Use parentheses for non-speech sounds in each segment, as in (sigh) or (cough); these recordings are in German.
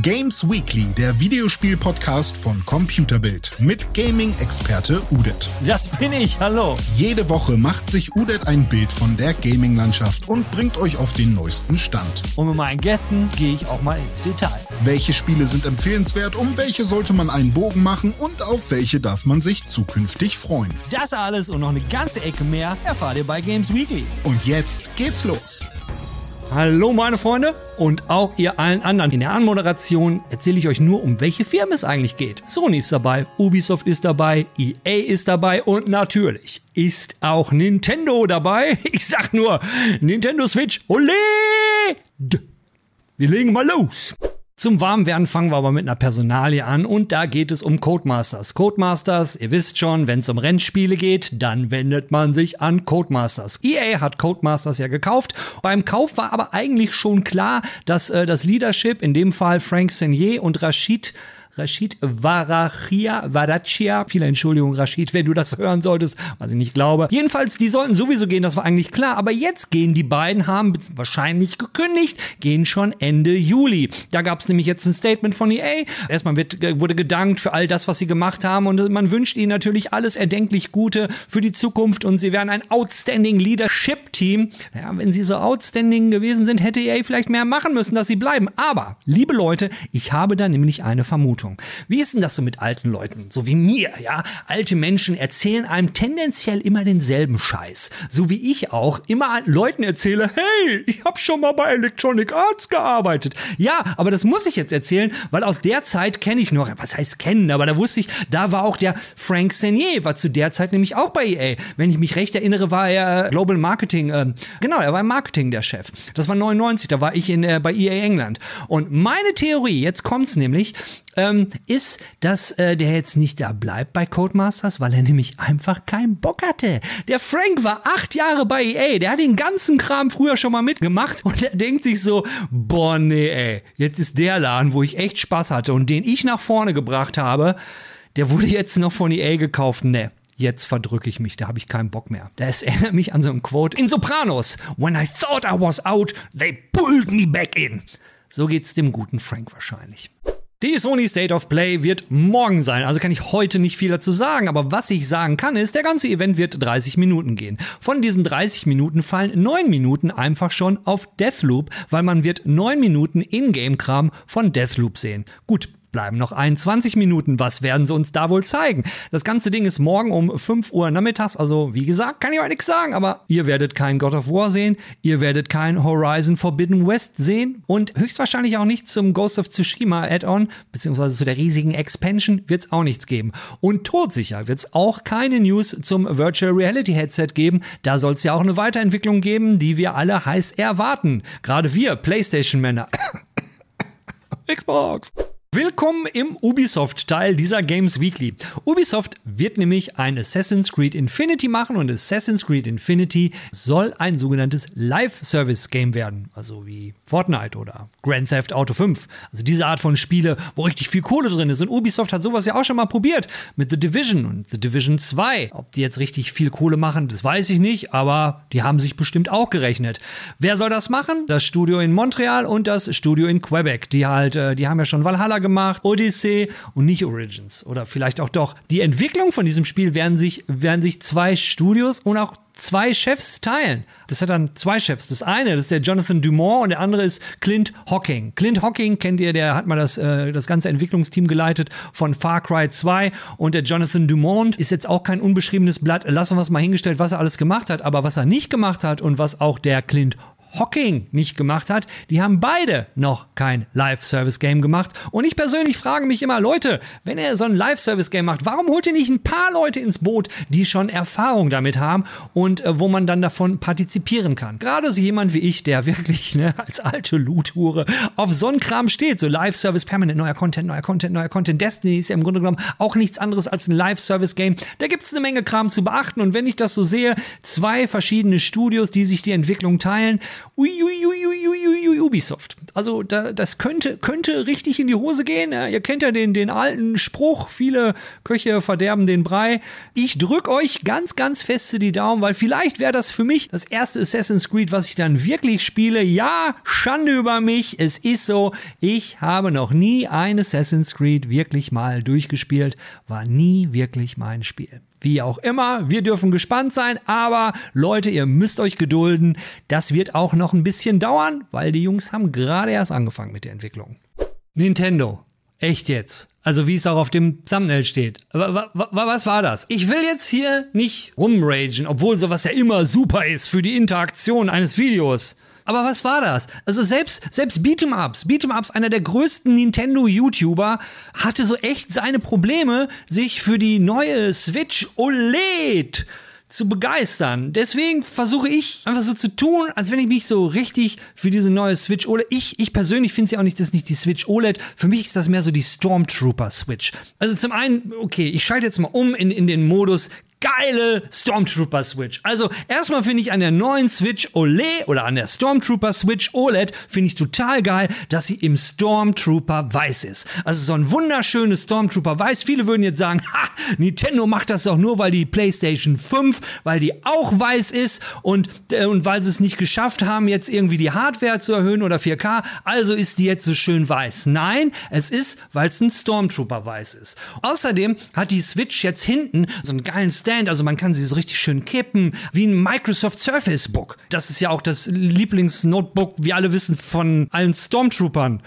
Games Weekly, der Videospiel-Podcast von Computerbild mit Gaming-Experte Udet. Das bin ich, hallo. Jede Woche macht sich Udet ein Bild von der Gaming-Landschaft und bringt euch auf den neuesten Stand. Und mit meinen Gästen gehe ich auch mal ins Detail. Welche Spiele sind empfehlenswert, um welche sollte man einen Bogen machen und auf welche darf man sich zukünftig freuen? Das alles und noch eine ganze Ecke mehr erfahrt ihr bei Games Weekly. Und jetzt geht's los. Hallo meine Freunde und auch ihr allen anderen. In der Anmoderation erzähle ich euch nur, um welche Firmen es eigentlich geht. Sony ist dabei, Ubisoft ist dabei, EA ist dabei und natürlich ist auch Nintendo dabei. (laughs) Ich sag nur Nintendo Switch. Ole! Wir legen mal los. Zum Warmwerden fangen wir aber mit einer Personalie an und da geht es um Codemasters. Codemasters, ihr wisst schon, wenn es um Rennspiele geht, dann wendet man sich an Codemasters. EA hat Codemasters ja gekauft. Beim Kauf war aber eigentlich schon klar, dass äh, das Leadership, in dem Fall Frank Senier und Rashid Rashid Varachia, Varachia, viele Entschuldigung, Rashid, wenn du das hören solltest, was ich nicht glaube. Jedenfalls, die sollten sowieso gehen, das war eigentlich klar, aber jetzt gehen die beiden, haben wahrscheinlich gekündigt, gehen schon Ende Juli. Da gab es nämlich jetzt ein Statement von EA. Erstmal wird, wurde gedankt für all das, was sie gemacht haben und man wünscht ihnen natürlich alles erdenklich Gute für die Zukunft und sie werden ein Outstanding Leadership Team. Ja, wenn sie so outstanding gewesen sind, hätte EA vielleicht mehr machen müssen, dass sie bleiben. Aber, liebe Leute, ich habe da nämlich eine Vermutung. Vermutung. Wie ist denn das so mit alten Leuten? So wie mir, ja? Alte Menschen erzählen einem tendenziell immer denselben Scheiß. So wie ich auch immer Leuten erzähle, hey, ich habe schon mal bei Electronic Arts gearbeitet. Ja, aber das muss ich jetzt erzählen, weil aus der Zeit kenne ich noch, was heißt kennen, aber da wusste ich, da war auch der Frank Senier, war zu der Zeit nämlich auch bei EA. Wenn ich mich recht erinnere, war er Global Marketing, äh, genau, er war im Marketing der Chef. Das war 99, da war ich in, äh, bei EA England. Und meine Theorie, jetzt kommt's nämlich, ähm, ist, dass äh, der jetzt nicht da bleibt bei Codemasters, weil er nämlich einfach keinen Bock hatte. Der Frank war acht Jahre bei EA, der hat den ganzen Kram früher schon mal mitgemacht und er denkt sich so, boah nee ey, jetzt ist der Laden, wo ich echt Spaß hatte und den ich nach vorne gebracht habe, der wurde jetzt noch von EA gekauft, ne jetzt verdrücke ich mich, da habe ich keinen Bock mehr. Das erinnert mich an so ein Quote in Sopranos. When I thought I was out, they pulled me back in. So geht's dem guten Frank wahrscheinlich. Die Sony State of Play wird morgen sein, also kann ich heute nicht viel dazu sagen, aber was ich sagen kann ist, der ganze Event wird 30 Minuten gehen. Von diesen 30 Minuten fallen 9 Minuten einfach schon auf Deathloop, weil man wird 9 Minuten Ingame-Kram von Deathloop sehen. Gut, bleiben noch 21 Minuten. Was werden sie uns da wohl zeigen? Das ganze Ding ist morgen um 5 Uhr nachmittags. Also, wie gesagt, kann ich euch nichts sagen, aber ihr werdet kein God of War sehen. Ihr werdet kein Horizon Forbidden West sehen. Und höchstwahrscheinlich auch nicht zum Ghost of Tsushima Add-on, beziehungsweise zu der riesigen Expansion, wird es auch nichts geben. Und todsicher wird es auch keine News zum Virtual Reality Headset geben. Da soll es ja auch eine Weiterentwicklung geben, die wir alle heiß erwarten. Gerade wir, PlayStation-Männer. (coughs) Xbox. Willkommen im Ubisoft-Teil dieser Games Weekly. Ubisoft wird nämlich ein Assassin's Creed Infinity machen und Assassin's Creed Infinity soll ein sogenanntes Live-Service-Game werden. Also wie Fortnite oder Grand Theft Auto 5. Also diese Art von Spiele, wo richtig viel Kohle drin ist. Und Ubisoft hat sowas ja auch schon mal probiert mit The Division und The Division 2. Ob die jetzt richtig viel Kohle machen, das weiß ich nicht, aber die haben sich bestimmt auch gerechnet. Wer soll das machen? Das Studio in Montreal und das Studio in Quebec. Die halt, äh, die haben ja schon Valhalla gemacht, Odyssey und nicht Origins. Oder vielleicht auch doch. Die Entwicklung von diesem Spiel werden sich, werden sich zwei Studios und auch zwei Chefs teilen. Das hat dann zwei Chefs. Das eine, das ist der Jonathan Dumont und der andere ist Clint Hocking. Clint Hocking kennt ihr, der hat mal das, äh, das ganze Entwicklungsteam geleitet von Far Cry 2 und der Jonathan Dumont ist jetzt auch kein unbeschriebenes Blatt. Lassen wir es mal hingestellt, was er alles gemacht hat. Aber was er nicht gemacht hat und was auch der Clint Hocking nicht gemacht hat, die haben beide noch kein Live-Service-Game gemacht. Und ich persönlich frage mich immer, Leute, wenn ihr so ein Live-Service-Game macht, warum holt ihr nicht ein paar Leute ins Boot, die schon Erfahrung damit haben und äh, wo man dann davon partizipieren kann? Gerade so jemand wie ich, der (laughs) wirklich ne, als alte Loot-Hure auf so einen Kram steht, so Live-Service, permanent neuer Content, neuer Content, neuer Content. Destiny ist ja im Grunde genommen auch nichts anderes als ein Live-Service-Game. Da gibt es eine Menge Kram zu beachten und wenn ich das so sehe, zwei verschiedene Studios, die sich die Entwicklung teilen, Ui, ui, ui, ui, ui, Ubisoft. Also da, das könnte, könnte richtig in die Hose gehen. Ja, ihr kennt ja den, den alten Spruch, viele Köche verderben den Brei. Ich drück euch ganz, ganz feste die Daumen, weil vielleicht wäre das für mich das erste Assassin's Creed, was ich dann wirklich spiele. Ja, Schande über mich. Es ist so, ich habe noch nie ein Assassin's Creed wirklich mal durchgespielt. War nie wirklich mein Spiel. Wie auch immer, wir dürfen gespannt sein, aber Leute, ihr müsst euch gedulden. Das wird auch noch ein bisschen dauern, weil die Jungs haben gerade erst angefangen mit der Entwicklung. Nintendo. Echt jetzt? Also wie es auch auf dem Thumbnail steht. Was war das? Ich will jetzt hier nicht rumragen, obwohl sowas ja immer super ist für die Interaktion eines Videos. Aber was war das? Also selbst, selbst Beat'em-Ups, einer der größten Nintendo-YouTuber, hatte so echt seine Probleme, sich für die neue Switch OLED zu begeistern. Deswegen versuche ich einfach so zu tun, als wenn ich mich so richtig für diese neue Switch OLED. Ich, ich persönlich finde sie auch nicht, das ist nicht die Switch OLED. Für mich ist das mehr so die Stormtrooper Switch. Also zum einen, okay, ich schalte jetzt mal um in, in den Modus geile Stormtrooper Switch. Also erstmal finde ich an der neuen Switch OLED oder an der Stormtrooper Switch OLED finde ich total geil, dass sie im Stormtrooper weiß ist. Also so ein wunderschönes Stormtrooper weiß. Viele würden jetzt sagen, ha, Nintendo macht das doch nur, weil die PlayStation 5, weil die auch weiß ist und, äh, und weil sie es nicht geschafft haben, jetzt irgendwie die Hardware zu erhöhen oder 4K. Also ist die jetzt so schön weiß. Nein, es ist, weil es ein Stormtrooper weiß ist. Außerdem hat die Switch jetzt hinten so einen geilen Stand Stand, also man kann sie so richtig schön kippen, wie ein Microsoft Surface Book. Das ist ja auch das Lieblingsnotebook, wie alle wissen, von allen Stormtroopern.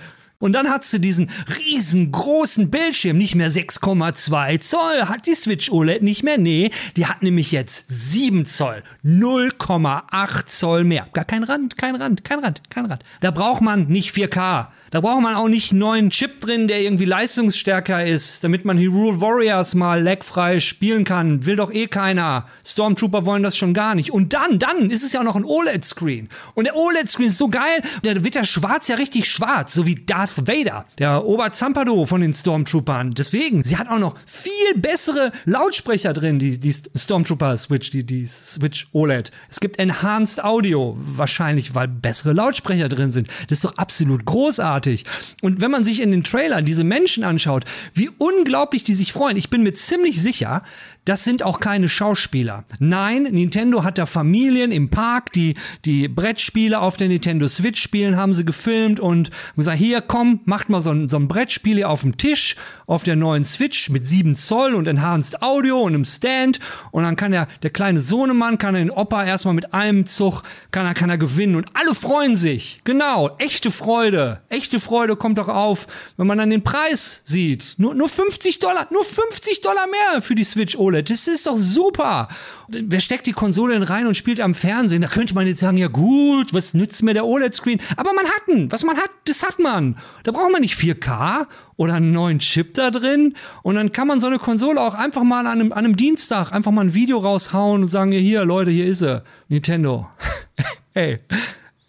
Und dann hat sie diesen riesengroßen Bildschirm, nicht mehr 6,2 Zoll, hat die Switch OLED nicht mehr. Nee, die hat nämlich jetzt 7 Zoll, 0,8 Zoll mehr. Gar kein Rand, kein Rand, kein Rand, kein Rand. Da braucht man nicht 4K. Da braucht man auch nicht einen neuen Chip drin, der irgendwie leistungsstärker ist, damit man Hero Warriors mal lagfrei spielen kann. Will doch eh keiner. Stormtrooper wollen das schon gar nicht. Und dann, dann ist es ja auch noch ein OLED-Screen. Und der OLED-Screen ist so geil, da wird der Schwarz ja richtig schwarz, so wie Darth Vader, der Oberzampado von den Stormtroopern. Deswegen, sie hat auch noch viel bessere Lautsprecher drin, die, die Stormtrooper Switch, die, die Switch OLED. Es gibt Enhanced Audio, wahrscheinlich, weil bessere Lautsprecher drin sind. Das ist doch absolut großartig. Und wenn man sich in den Trailern diese Menschen anschaut, wie unglaublich die sich freuen, ich bin mir ziemlich sicher, das sind auch keine Schauspieler. Nein, Nintendo hat da Familien im Park, die die Brettspiele auf der Nintendo Switch spielen, haben sie gefilmt und gesagt, hier komm, macht mal so ein, so ein Brettspiel hier auf dem Tisch, auf der neuen Switch mit 7 Zoll und Enhanced Audio und einem Stand und dann kann der, der kleine Sohnemann, kann den Opa erstmal mit einem Zug, kann er, kann er gewinnen und alle freuen sich. Genau, echte Freude. Echte Freude kommt doch auf, wenn man dann den Preis sieht. Nur, nur 50 Dollar, nur 50 Dollar mehr für die Switch OLED. Das ist doch super. Wer steckt die Konsole denn rein und spielt am Fernsehen? Da könnte man jetzt sagen, ja gut, was nützt mir der OLED-Screen? Aber man hat einen. Was man hat, das hat man. Da braucht man nicht 4K oder einen neuen Chip da drin. Und dann kann man so eine Konsole auch einfach mal an einem, an einem Dienstag einfach mal ein Video raushauen und sagen, hier, Leute, hier ist sie. Nintendo. (laughs) hey,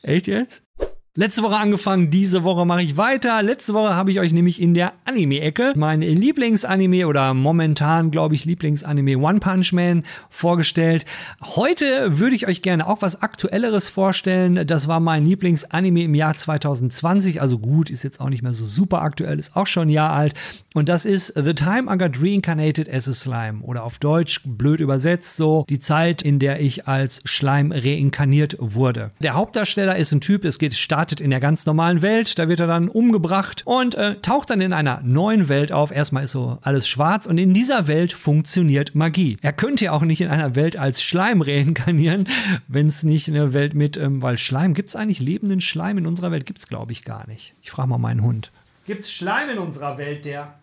echt jetzt? Letzte Woche angefangen, diese Woche mache ich weiter. Letzte Woche habe ich euch nämlich in der Anime-Ecke mein Lieblingsanime oder momentan, glaube ich, Lieblingsanime One Punch Man vorgestellt. Heute würde ich euch gerne auch was Aktuelleres vorstellen. Das war mein Lieblingsanime im Jahr 2020. Also gut, ist jetzt auch nicht mehr so super aktuell, ist auch schon ein Jahr alt. Und das ist The Time I Got Reincarnated as a Slime. Oder auf Deutsch, blöd übersetzt, so die Zeit, in der ich als Schleim reinkarniert wurde. Der Hauptdarsteller ist ein Typ, es geht stark startet in der ganz normalen Welt, da wird er dann umgebracht und äh, taucht dann in einer neuen Welt auf. Erstmal ist so alles schwarz und in dieser Welt funktioniert Magie. Er könnte ja auch nicht in einer Welt als Schleim (laughs) reinkarnieren, wenn es nicht eine Welt mit, ähm, weil Schleim, gibt es eigentlich lebenden Schleim in unserer Welt? Gibt es, glaube ich, gar nicht. Ich frage mal meinen Hund. Gibt es Schleim in unserer Welt, der...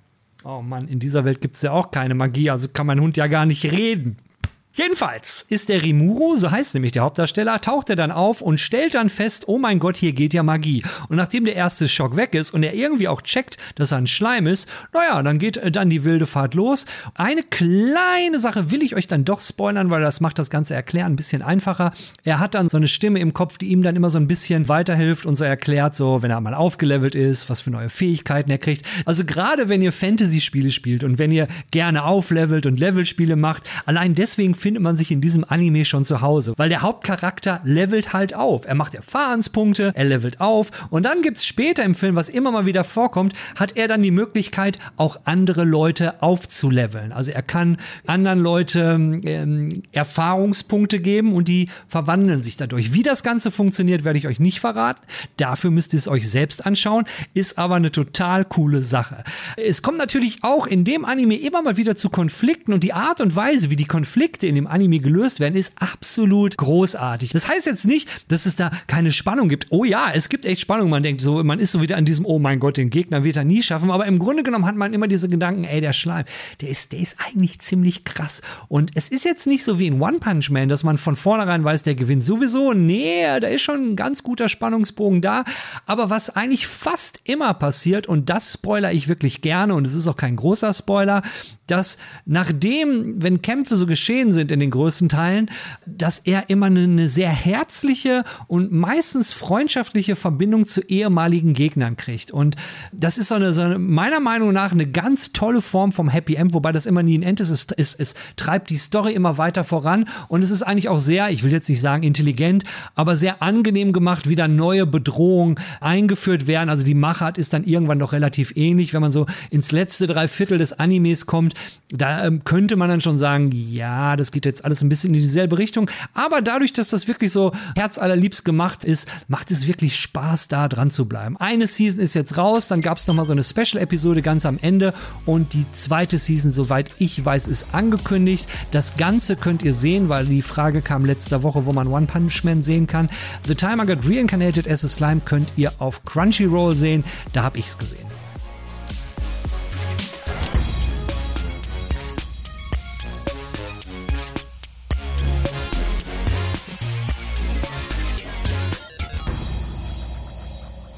Oh Mann, in dieser Welt gibt es ja auch keine Magie, also kann mein Hund ja gar nicht reden. Jedenfalls ist der Rimuro, so heißt nämlich der Hauptdarsteller, taucht er dann auf und stellt dann fest, oh mein Gott, hier geht ja Magie. Und nachdem der erste Schock weg ist und er irgendwie auch checkt, dass er ein Schleim ist, naja, dann geht äh, dann die wilde Fahrt los. Eine kleine Sache will ich euch dann doch spoilern, weil das macht das ganze Erklären ein bisschen einfacher. Er hat dann so eine Stimme im Kopf, die ihm dann immer so ein bisschen weiterhilft und so erklärt, so wenn er mal aufgelevelt ist, was für neue Fähigkeiten er kriegt. Also gerade wenn ihr Fantasy-Spiele spielt und wenn ihr gerne auflevelt und Levelspiele macht, allein deswegen befindet man sich in diesem Anime schon zu Hause, weil der Hauptcharakter levelt halt auf. Er macht Erfahrenspunkte, er levelt auf und dann gibt's später im Film, was immer mal wieder vorkommt, hat er dann die Möglichkeit, auch andere Leute aufzuleveln. Also er kann anderen Leute ähm, Erfahrungspunkte geben und die verwandeln sich dadurch. Wie das Ganze funktioniert, werde ich euch nicht verraten. Dafür müsst ihr es euch selbst anschauen. Ist aber eine total coole Sache. Es kommt natürlich auch in dem Anime immer mal wieder zu Konflikten und die Art und Weise, wie die Konflikte in dem Anime gelöst werden, ist absolut großartig. Das heißt jetzt nicht, dass es da keine Spannung gibt. Oh ja, es gibt echt Spannung. Man denkt so, man ist so wieder an diesem, oh mein Gott, den Gegner wird er nie schaffen. Aber im Grunde genommen hat man immer diese Gedanken, ey, der Schleim, der ist, der ist eigentlich ziemlich krass. Und es ist jetzt nicht so wie in One Punch Man, dass man von vornherein weiß, der gewinnt sowieso. Nee, da ist schon ein ganz guter Spannungsbogen da. Aber was eigentlich fast immer passiert, und das spoiler ich wirklich gerne, und es ist auch kein großer Spoiler, dass nachdem, wenn Kämpfe so geschehen sind in den größten Teilen, dass er immer eine, eine sehr herzliche und meistens freundschaftliche Verbindung zu ehemaligen Gegnern kriegt. Und das ist so eine, so eine meiner Meinung nach eine ganz tolle Form vom Happy End, wobei das immer nie ein End ist. Es, es, es treibt die Story immer weiter voran und es ist eigentlich auch sehr, ich will jetzt nicht sagen intelligent, aber sehr angenehm gemacht, wie da neue Bedrohungen eingeführt werden. Also die Machart ist dann irgendwann doch relativ ähnlich, wenn man so ins letzte Dreiviertel des Animes kommt. Da ähm, könnte man dann schon sagen, ja, das geht jetzt alles ein bisschen in dieselbe Richtung. Aber dadurch, dass das wirklich so herzallerliebst gemacht ist, macht es wirklich Spaß, da dran zu bleiben. Eine Season ist jetzt raus, dann gab es nochmal so eine Special-Episode ganz am Ende und die zweite Season, soweit ich weiß, ist angekündigt. Das Ganze könnt ihr sehen, weil die Frage kam letzte Woche, wo man One Punch Man sehen kann. The Time I Got Reincarnated as a Slime könnt ihr auf Crunchyroll sehen. Da habe ich's gesehen.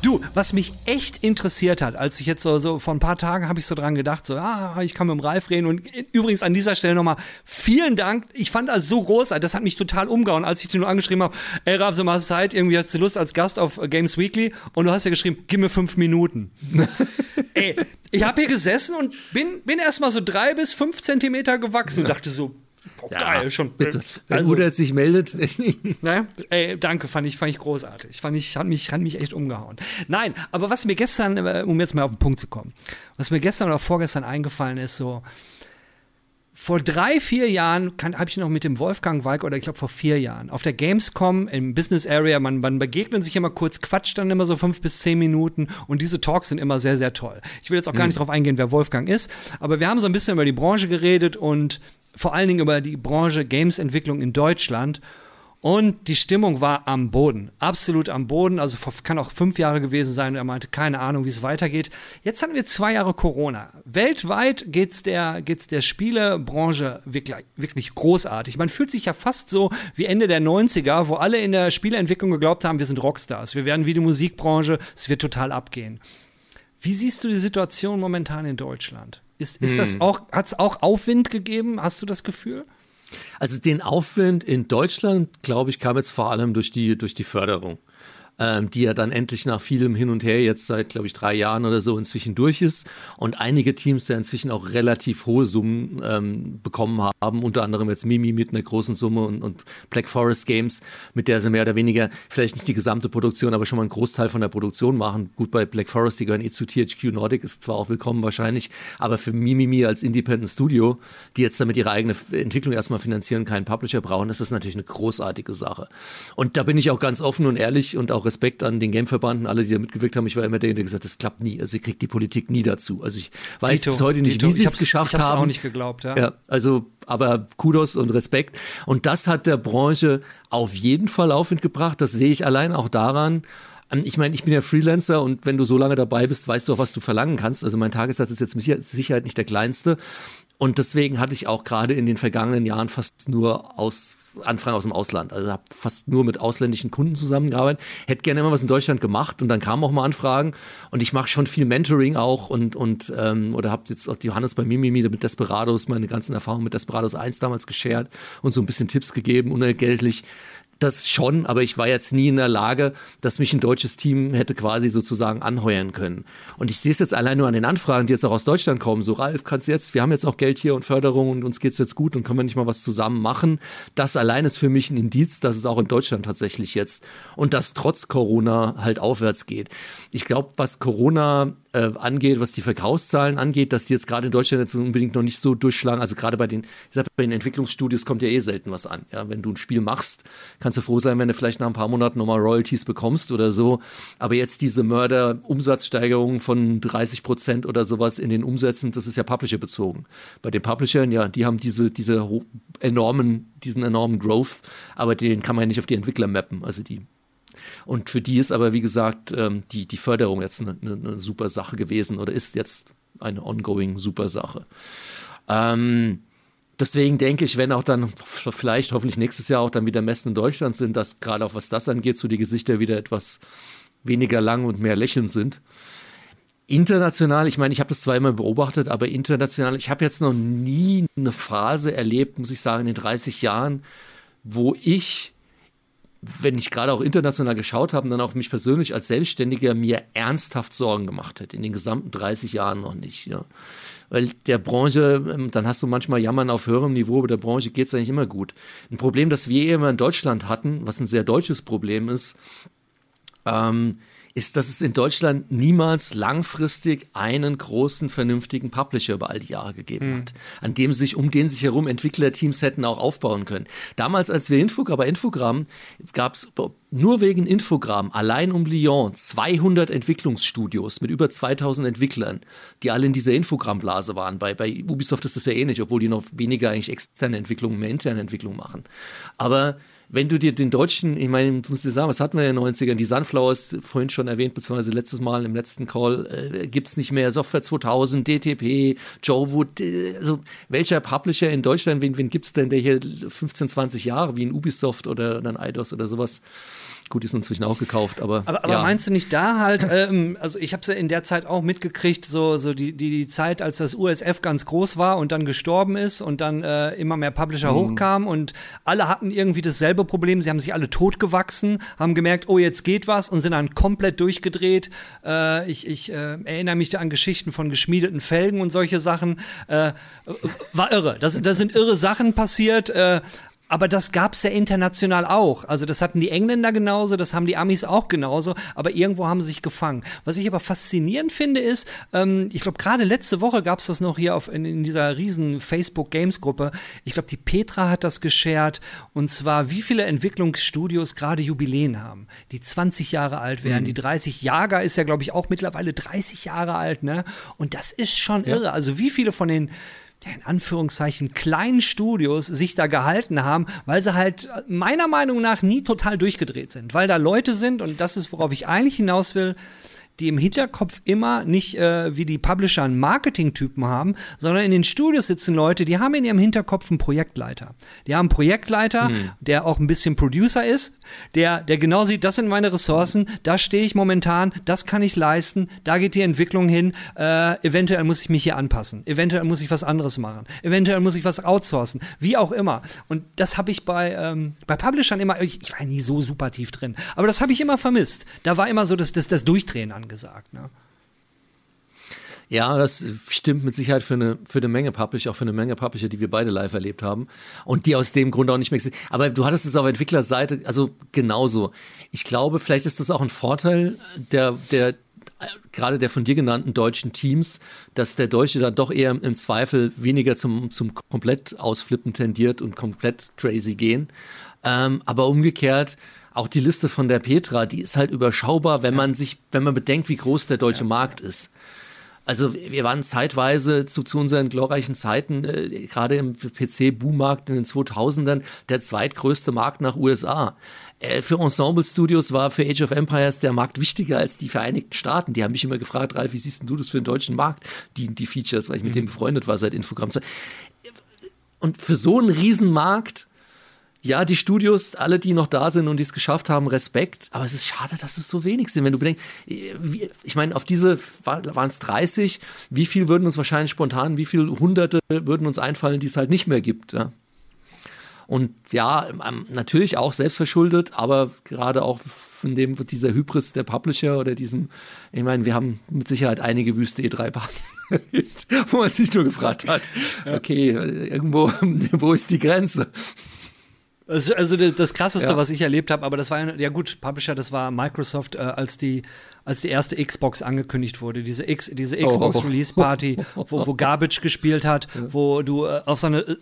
Du, was mich echt interessiert hat, als ich jetzt so, so vor ein paar Tagen habe ich so dran gedacht, so, ah, ich kann mit dem Ralf reden und übrigens an dieser Stelle nochmal vielen Dank. Ich fand das so großartig, das hat mich total umgehauen, als ich dir nur angeschrieben habe, ey Ralf, so mal Zeit, irgendwie hast du Lust als Gast auf Games Weekly und du hast ja geschrieben, gib mir fünf Minuten. (laughs) ey, ich habe hier gesessen und bin, bin erstmal so drei bis fünf Zentimeter gewachsen und dachte so, Boah, ja, geil, schon. Bitte. Wenn also, Uda sich meldet. (laughs) naja, ey, danke, fand ich, fand ich großartig. Fand ich, hat mich, hat mich echt umgehauen. Nein, aber was mir gestern, äh, um jetzt mal auf den Punkt zu kommen, was mir gestern oder vorgestern eingefallen ist, so, vor drei, vier Jahren habe ich noch mit dem Wolfgang Weig, oder ich glaube vor vier Jahren, auf der Gamescom im Business Area, man, man begegnet sich immer kurz, quatscht dann immer so fünf bis zehn Minuten und diese Talks sind immer sehr, sehr toll. Ich will jetzt auch gar mhm. nicht darauf eingehen, wer Wolfgang ist, aber wir haben so ein bisschen über die Branche geredet und vor allen Dingen über die Branche Games-Entwicklung in Deutschland. Und die Stimmung war am Boden, absolut am Boden. Also kann auch fünf Jahre gewesen sein. Er meinte, keine Ahnung, wie es weitergeht. Jetzt hatten wir zwei Jahre Corona. Weltweit geht's der, geht's der Spielebranche wirklich, wirklich großartig. Man fühlt sich ja fast so wie Ende der 90er, wo alle in der Spieleentwicklung geglaubt haben, wir sind Rockstars. Wir werden wie die Musikbranche, es wird total abgehen. Wie siehst du die Situation momentan in Deutschland? Ist, ist hm. das auch, hat es auch Aufwind gegeben? Hast du das Gefühl? Also den Aufwind in Deutschland, glaube ich, kam jetzt vor allem durch die, durch die Förderung ähm, die ja dann endlich nach vielem Hin und Her jetzt seit, glaube ich, drei Jahren oder so inzwischen durch ist und einige Teams da inzwischen auch relativ hohe Summen ähm, bekommen haben, unter anderem jetzt Mimi mit einer großen Summe und, und Black Forest Games, mit der sie mehr oder weniger vielleicht nicht die gesamte Produktion, aber schon mal einen Großteil von der Produktion machen. Gut, bei Black Forest, die gehören eh zu THQ Nordic, ist zwar auch willkommen wahrscheinlich, aber für Mimimi als Independent Studio, die jetzt damit ihre eigene Entwicklung erstmal finanzieren, keinen Publisher brauchen, das ist natürlich eine großartige Sache. Und da bin ich auch ganz offen und ehrlich und auch Respekt an den Gameverband und alle, die da mitgewirkt haben. Ich war immer der, der gesagt hat, das klappt nie. Also sie kriegt die Politik nie dazu. Also ich weiß Dito, bis heute nicht, Dito. wie sie es geschafft ich hab's haben. auch nicht geglaubt, ja. ja. Also, aber Kudos und Respekt. Und das hat der Branche auf jeden Fall Aufwind gebracht. Das sehe ich allein auch daran, ähm, ich meine, ich bin ja Freelancer und wenn du so lange dabei bist, weißt du auch, was du verlangen kannst. Also mein Tagessatz ist jetzt mit Sicherheit nicht der kleinste. Und deswegen hatte ich auch gerade in den vergangenen Jahren fast nur aus Anfragen aus dem Ausland. Also habe fast nur mit ausländischen Kunden zusammengearbeitet. Hätte gerne immer was in Deutschland gemacht und dann kamen auch mal Anfragen. Und ich mache schon viel Mentoring auch und, und ähm, oder habe jetzt auch Johannes bei Mimimi mit Desperados meine ganzen Erfahrungen mit Desperados 1 damals geshared und so ein bisschen Tipps gegeben, unentgeltlich das schon, aber ich war jetzt nie in der Lage, dass mich ein deutsches Team hätte quasi sozusagen anheuern können. Und ich sehe es jetzt allein nur an den Anfragen, die jetzt auch aus Deutschland kommen. So, Ralf, kannst du jetzt, wir haben jetzt auch Geld hier und Förderung und uns geht's jetzt gut und können wir nicht mal was zusammen machen. Das allein ist für mich ein Indiz, dass es auch in Deutschland tatsächlich jetzt und das trotz Corona halt aufwärts geht. Ich glaube, was Corona äh, angeht, was die Verkaufszahlen angeht, dass die jetzt gerade in Deutschland jetzt unbedingt noch nicht so durchschlagen. Also gerade bei den, ich sag, bei den Entwicklungsstudios kommt ja eh selten was an. Ja, wenn du ein Spiel machst, kannst du froh sein, wenn du vielleicht nach ein paar Monaten nochmal Royalties bekommst oder so. Aber jetzt diese Mörder-Umsatzsteigerung von 30 Prozent oder sowas in den Umsätzen, das ist ja Publisher bezogen. Bei den Publishern, ja, die haben diese, diese enormen, diesen enormen Growth, aber den kann man ja nicht auf die Entwickler mappen. Also die und für die ist aber, wie gesagt, ähm, die, die Förderung jetzt eine, eine, super Sache gewesen oder ist jetzt eine ongoing super Sache. Ähm, deswegen denke ich, wenn auch dann vielleicht hoffentlich nächstes Jahr auch dann wieder Messen in Deutschland sind, dass gerade auch was das angeht, so die Gesichter wieder etwas weniger lang und mehr lächelnd sind. International, ich meine, ich habe das immer beobachtet, aber international, ich habe jetzt noch nie eine Phase erlebt, muss ich sagen, in den 30 Jahren, wo ich wenn ich gerade auch international geschaut habe, dann auch mich persönlich als Selbstständiger mir ernsthaft Sorgen gemacht hätte. In den gesamten 30 Jahren noch nicht. Ja. Weil der Branche, ähm, dann hast du manchmal Jammern auf höherem Niveau, aber der Branche geht es eigentlich immer gut. Ein Problem, das wir immer in Deutschland hatten, was ein sehr deutsches Problem ist, ähm, ist, dass es in Deutschland niemals langfristig einen großen, vernünftigen Publisher über all die Jahre gegeben mhm. hat, an dem sich, um den sich herum Entwicklerteams hätten auch aufbauen können. Damals, als wir Infogramm, bei Infogramm gab es nur wegen Infogramm allein um Lyon 200 Entwicklungsstudios mit über 2000 Entwicklern, die alle in dieser Infogramm-Blase waren. Bei, bei Ubisoft ist das ja ähnlich, obwohl die noch weniger eigentlich externe Entwicklungen, mehr interne Entwicklungen machen. Aber wenn du dir den deutschen, ich meine, du musst dir sagen, was hatten wir in den 90ern? Die Sunflowers, vorhin schon erwähnt, beziehungsweise letztes Mal im letzten Call, äh, gibt es nicht mehr. Software 2000, DTP, Joe Wood, äh, also welcher Publisher in Deutschland, wen, wen gibt es denn, der hier 15, 20 Jahre, wie ein Ubisoft oder ein Eidos oder sowas, Gut, die ist inzwischen auch gekauft, aber. Aber, aber ja. meinst du nicht da halt, ähm, also ich habe es ja in der Zeit auch mitgekriegt, so, so die, die, die Zeit, als das USF ganz groß war und dann gestorben ist und dann äh, immer mehr Publisher mhm. hochkamen und alle hatten irgendwie dasselbe Problem. Sie haben sich alle totgewachsen, haben gemerkt, oh, jetzt geht was und sind dann komplett durchgedreht. Äh, ich ich äh, erinnere mich da an Geschichten von geschmiedeten Felgen und solche Sachen. Äh, war irre. Da das sind irre Sachen passiert. Aber das gab's ja international auch. Also das hatten die Engländer genauso, das haben die Amis auch genauso, aber irgendwo haben sie sich gefangen. Was ich aber faszinierend finde, ist, ähm, ich glaube, gerade letzte Woche gab's das noch hier auf, in, in dieser riesen Facebook Games Gruppe. Ich glaube, die Petra hat das geshared und zwar, wie viele Entwicklungsstudios gerade Jubiläen haben, die 20 Jahre alt werden, mhm. die 30. Jager ist ja, glaube ich, auch mittlerweile 30 Jahre alt, ne? Und das ist schon ja. irre. Also wie viele von den ja, in Anführungszeichen kleinen Studios sich da gehalten haben, weil sie halt meiner Meinung nach nie total durchgedreht sind, weil da Leute sind und das ist, worauf ich eigentlich hinaus will, die im Hinterkopf immer nicht äh, wie die Publisher einen Marketing-Typen haben, sondern in den Studios sitzen Leute, die haben in ihrem Hinterkopf einen Projektleiter. Die haben einen Projektleiter, mhm. der auch ein bisschen Producer ist, der, der genau sieht, das sind meine Ressourcen, da stehe ich momentan, das kann ich leisten, da geht die Entwicklung hin, äh, eventuell muss ich mich hier anpassen, eventuell muss ich was anderes machen, eventuell muss ich was outsourcen, wie auch immer. Und das habe ich bei, ähm, bei Publishern immer, ich, ich war nie so super tief drin, aber das habe ich immer vermisst. Da war immer so das, das, das Durchdrehen an angesagt. Ne? Ja, das stimmt mit Sicherheit für eine, für eine Menge Publisher, auch für eine Menge Publisher, die wir beide live erlebt haben und die aus dem Grund auch nicht mehr existieren. Aber du hattest es auf Entwicklerseite, also genauso. Ich glaube, vielleicht ist das auch ein Vorteil der, der, gerade der von dir genannten deutschen Teams, dass der Deutsche dann doch eher im Zweifel weniger zum, zum komplett ausflippen tendiert und komplett crazy gehen. Ähm, aber umgekehrt, auch die Liste von der Petra, die ist halt überschaubar, wenn man sich, wenn man bedenkt, wie groß der deutsche ja. Markt ist. Also wir waren zeitweise zu, zu unseren glorreichen Zeiten, äh, gerade im PC-Boom-Markt in den 2000ern, der zweitgrößte Markt nach USA. Äh, für Ensemble-Studios war für Age of Empires der Markt wichtiger als die Vereinigten Staaten. Die haben mich immer gefragt, Ralf, wie siehst du das für den deutschen Markt, die, die Features, weil ich mit mhm. denen befreundet war seit Infogramm. Und für so einen Riesenmarkt ja, die Studios, alle, die noch da sind und die es geschafft haben, Respekt. Aber es ist schade, dass es so wenig sind. Wenn du bedenkst, ich meine, auf diese waren es 30. Wie viel würden uns wahrscheinlich spontan, wie viele Hunderte würden uns einfallen, die es halt nicht mehr gibt? Ja? Und ja, ähm, natürlich auch selbstverschuldet, aber gerade auch von dem, dieser Hybris der Publisher oder diesem, ich meine, wir haben mit Sicherheit einige Wüste E3-Partys, (laughs) wo man sich nur gefragt hat, okay, irgendwo, (laughs) wo ist die Grenze? Also, also das, Krasseste, ja. was ich erlebt habe, aber das war ja, ja gut, Publisher, das war Microsoft, äh, als die als die erste Xbox angekündigt wurde, diese X, diese Xbox oh. Release Party, wo, wo (laughs) Garbage gespielt hat, wo du äh, auf so eine äh,